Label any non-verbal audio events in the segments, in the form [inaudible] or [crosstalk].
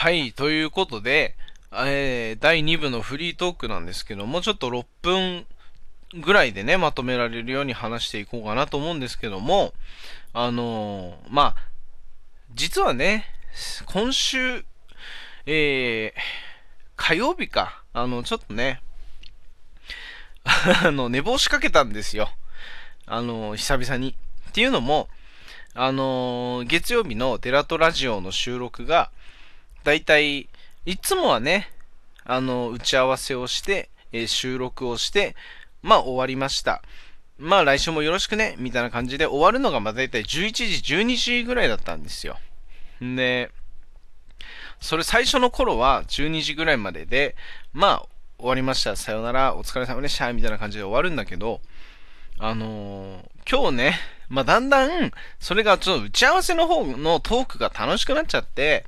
はい、ということで、えー、第2部のフリートークなんですけども、ちょっと6分ぐらいでね、まとめられるように話していこうかなと思うんですけども、あのー、まあ、実はね、今週、えー、火曜日か、あの、ちょっとね、[laughs] あの、寝坊しかけたんですよ。あの、久々に。っていうのも、あの月曜日のデラトラジオの収録が、だいたい、つもはね、あの、打ち合わせをして、えー、収録をして、まあ終わりました。まあ来週もよろしくね、みたいな感じで終わるのがまあ大体11時、12時ぐらいだったんですよ。で、それ最初の頃は12時ぐらいまでで、まあ終わりました。さよなら、お疲れ様でした。みたいな感じで終わるんだけど、あのー、今日ね、まあだんだん、それがちょっと打ち合わせの方のトークが楽しくなっちゃって、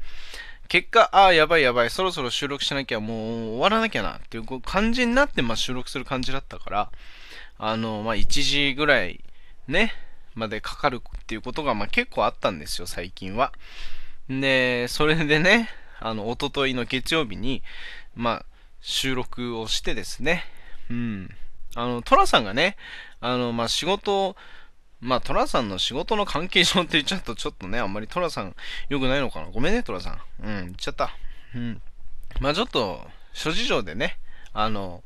結果、ああ、やばいやばい、そろそろ収録しなきゃ、もう終わらなきゃなっていう感じになって、まあ、収録する感じだったから、あの、まあ、1時ぐらいね、までかかるっていうことが、まあ、結構あったんですよ、最近は。で、それでね、あの、おとといの月曜日に、まあ、収録をしてですね、うん。あの、トラさんがね、あの、まあ、仕事まあ、トラさんの仕事の関係上って言っちゃうとちょっとね、あんまりトラさん良くないのかな。ごめんね、トラさん。うん、言っちゃった。うん。まあ、ちょっと、諸事情でね、あの、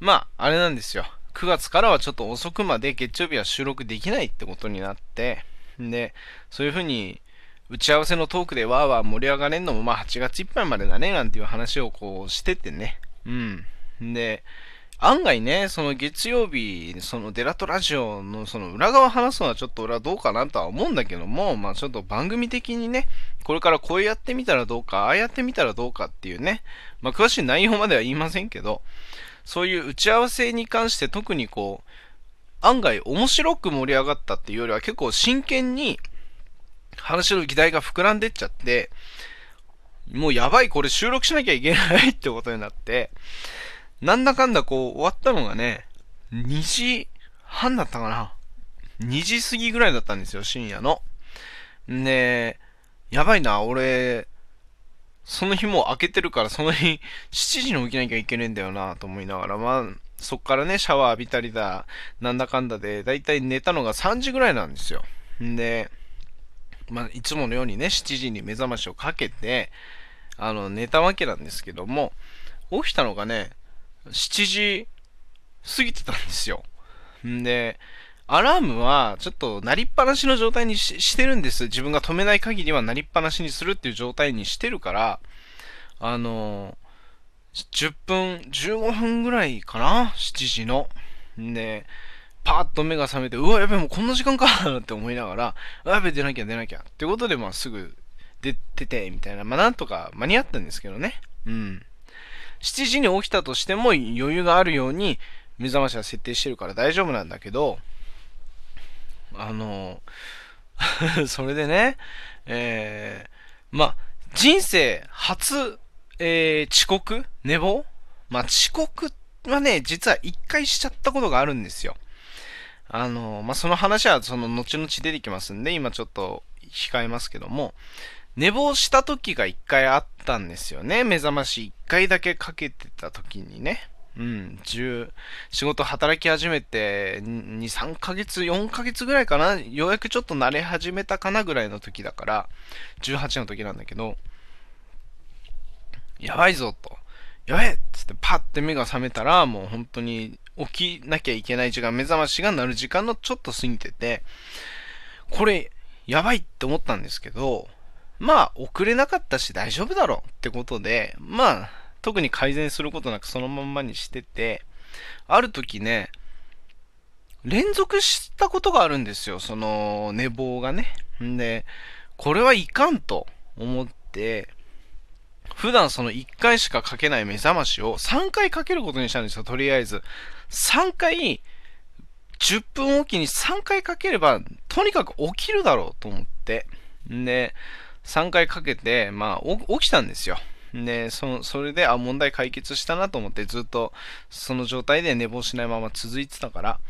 まあ、あれなんですよ。9月からはちょっと遅くまで月曜日は収録できないってことになって、で、そういう風に、打ち合わせのトークでわーわー盛り上がれんのもまあ8月いっぱいまでだね、なんていう話をこうしててね。うん。で、案外ね、その月曜日、そのデラトラジオのその裏側話すのはちょっと俺はどうかなとは思うんだけども、まあちょっと番組的にね、これからこうやってみたらどうか、ああやってみたらどうかっていうね、まあ詳しい内容までは言いませんけど、そういう打ち合わせに関して特にこう、案外面白く盛り上がったっていうよりは結構真剣に話の議題が膨らんでっちゃって、もうやばい、これ収録しなきゃいけないってことになって、なんだかんだこう終わったのがね、2時半だったかな。2時過ぎぐらいだったんですよ、深夜の。んで、やばいな、俺、その日もう開けてるからその日7時に起きなきゃいけねえんだよなと思いながら、まあ、そっからね、シャワー浴びたりだ、なんだかんだで、だいたい寝たのが3時ぐらいなんですよ。んで、まあ、いつものようにね、7時に目覚ましをかけて、あの、寝たわけなんですけども、起きたのがね、7時過ぎてたんですよ。んで、アラームはちょっと鳴りっぱなしの状態にしてるんです。自分が止めない限りは鳴りっぱなしにするっていう状態にしてるから、あの10分、15分ぐらいかな ?7 時の。で、パーッと目が覚めて、うわ、やべえ、もうこんな時間かって思いながら、やべ、出なきゃ出なきゃ。ってことで、まあすぐ出てて、みたいな。まあなんとか間に合ったんですけどね。うん。7時に起きたとしても余裕があるように目覚ましは設定してるから大丈夫なんだけど、あの、[laughs] それでね、えー、まあ、人生初、えー、遅刻？寝坊？まあ、遅刻はね、実は一回しちゃったことがあるんですよ。あの、まあ、その話はその後々出てきますんで、今ちょっと控えますけども、寝坊した時が一回あったんですよね。目覚まし一回だけかけてた時にね。うん、10、仕事働き始めて2、3ヶ月、4ヶ月ぐらいかな。ようやくちょっと慣れ始めたかなぐらいの時だから、18の時なんだけど、やばいぞと。やべえっつってパッて目が覚めたら、もう本当に起きなきゃいけない時間、目覚ましが鳴る時間のちょっと過ぎてて、これ、やばいって思ったんですけど、まあ、遅れなかったし大丈夫だろうってことで、まあ、特に改善することなくそのまんまにしてて、ある時ね、連続したことがあるんですよ、その寝坊がね。んで、これはいかんと思って、普段その1回しかかけない目覚ましを3回かけることにしたんですよ、とりあえず。3回、10分おきに3回かければ、とにかく起きるだろうと思って。んで、3回かけて、まあ、起きたんですよ。で、そそれで、あ、問題解決したなと思ってずっとその状態で寝坊しないまま続いてたから。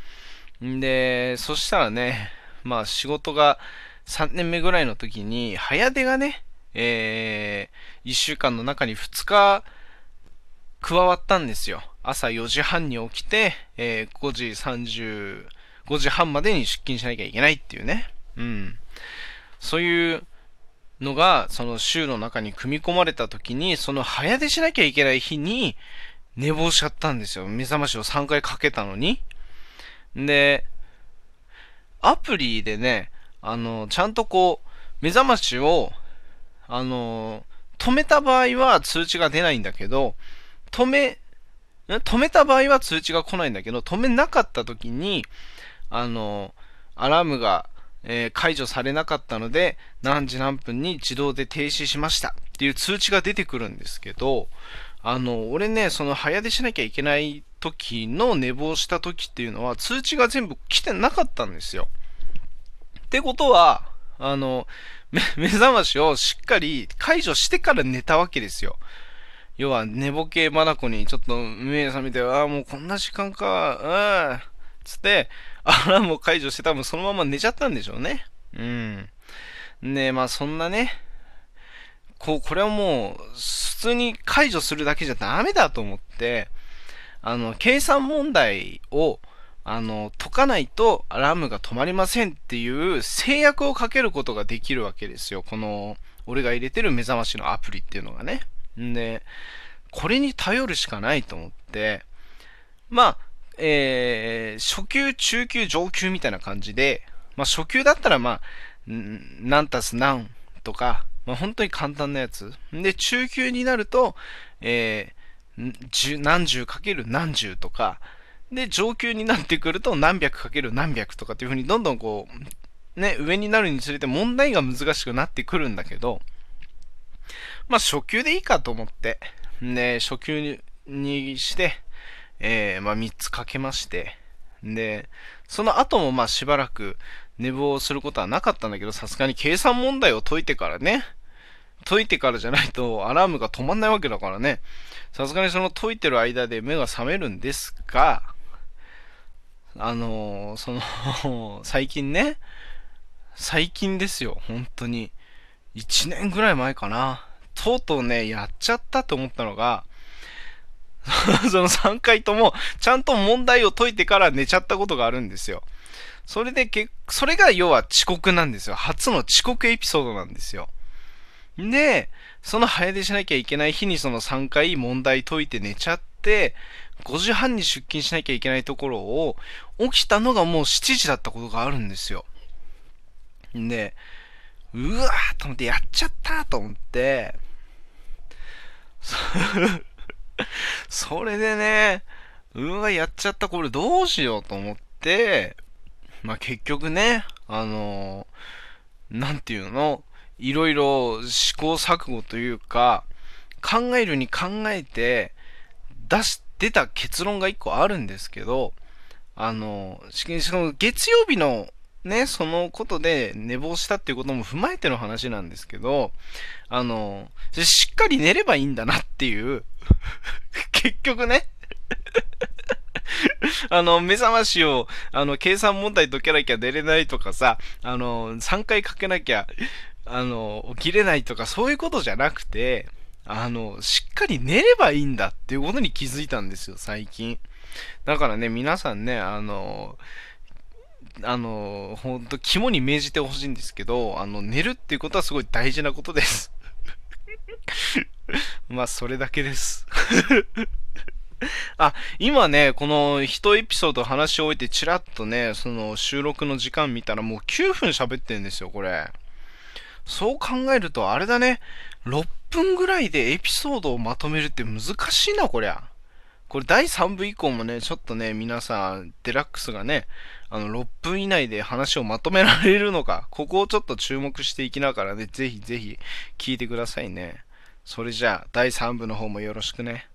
んで、そしたらね、まあ仕事が3年目ぐらいの時に早出がね、えー、1週間の中に2日加わったんですよ。朝4時半に起きて、えー、5時30、5時半までに出勤しなきゃいけないっていうね。うん。そういうのが、その週の中に組み込まれた時に、その早出しなきゃいけない日に寝坊しちゃったんですよ。目覚ましを3回かけたのに。で、アプリでね、あの、ちゃんとこう、目覚ましを、あの、止めた場合は通知が出ないんだけど、止め、止めた場合は通知が来ないんだけど、止めなかった時に、あの、アラームが、え、解除されなかったので、何時何分に自動で停止しましたっていう通知が出てくるんですけど、あの、俺ね、その早出しなきゃいけない時の寝坊した時っていうのは通知が全部来てなかったんですよ。ってことは、あの、[laughs] 目覚ましをしっかり解除してから寝たわけですよ。要は寝ぼけまなこにちょっと目覚めて、ああ、もうこんな時間か、うん、つって、アラームを解除して多分そのまま寝ちゃったんでしょうね。うん。ねまあそんなね、こう、これはもう、普通に解除するだけじゃダメだと思って、あの、計算問題を、あの、解かないとアラームが止まりませんっていう制約をかけることができるわけですよ。この、俺が入れてる目覚ましのアプリっていうのがね。んで、これに頼るしかないと思って、まあ、えー、初級、中級、上級みたいな感じで、まあ初級だったらまあ、何たす何とか、まあ本当に簡単なやつ。で、中級になると、えー、何十かける何十とか、で、上級になってくると何百かける何百とかっていう風にどんどんこう、ね、上になるにつれて問題が難しくなってくるんだけど、まあ初級でいいかと思って、で、初級にして、えー、まあ3つかけまして、で、その後もまあしばらく寝坊することはなかったんだけど、さすがに計算問題を解いてからね、解いてからじゃないとアラームが止まんないわけだからね、さすがにその解いてる間で目が覚めるんですが、あのー、その [laughs] 最近ね、最近ですよ、本当に。1年ぐらい前かな。とうとうね、やっちゃったと思ったのが、[laughs] その3回とも、ちゃんと問題を解いてから寝ちゃったことがあるんですよ。それでけ、それが要は遅刻なんですよ。初の遅刻エピソードなんですよ。で、その早出しなきゃいけない日にその3回問題解いて寝ちゃって、5時半に出勤しなきゃいけないところを、起きたのがもう7時だったことがあるんですよ。で、うわーと思ってやっちゃったと思って、[laughs] それでね、うわ、やっちゃった、これどうしようと思って、まあ、結局ね、あのー、なんていうの、いろいろ試行錯誤というか、考えるに考えて、出し、出た結論が一個あるんですけど、あの、しかも月曜日のね、そのことで寝坊したっていうことも踏まえての話なんですけど、あの、しっかり寝ればいいんだなっていう [laughs] 結局ね [laughs] あの、目覚ましを、あの、計算問題解けなきゃ寝れないとかさ、あの、3回かけなきゃ、あの、起きれないとか、そういうことじゃなくて、あの、しっかり寝ればいいんだっていうことに気づいたんですよ、最近。だからね、皆さんね、あの、あの、ほんと肝に銘じてほしいんですけど、あの、寝るっていうことはすごい大事なことです。[laughs] まあ、それだけです。[laughs] あ、今ね、この一エピソード話し終えてチラッとね、その収録の時間見たらもう9分喋ってんですよ、これ。そう考えるとあれだね、6分ぐらいでエピソードをまとめるって難しいな、こりゃ。これ第3部以降もね、ちょっとね、皆さん、デラックスがね、あの、6分以内で話をまとめられるのか、ここをちょっと注目していきながらね、ぜひぜひ聞いてくださいね。それじゃあ、第3部の方もよろしくね。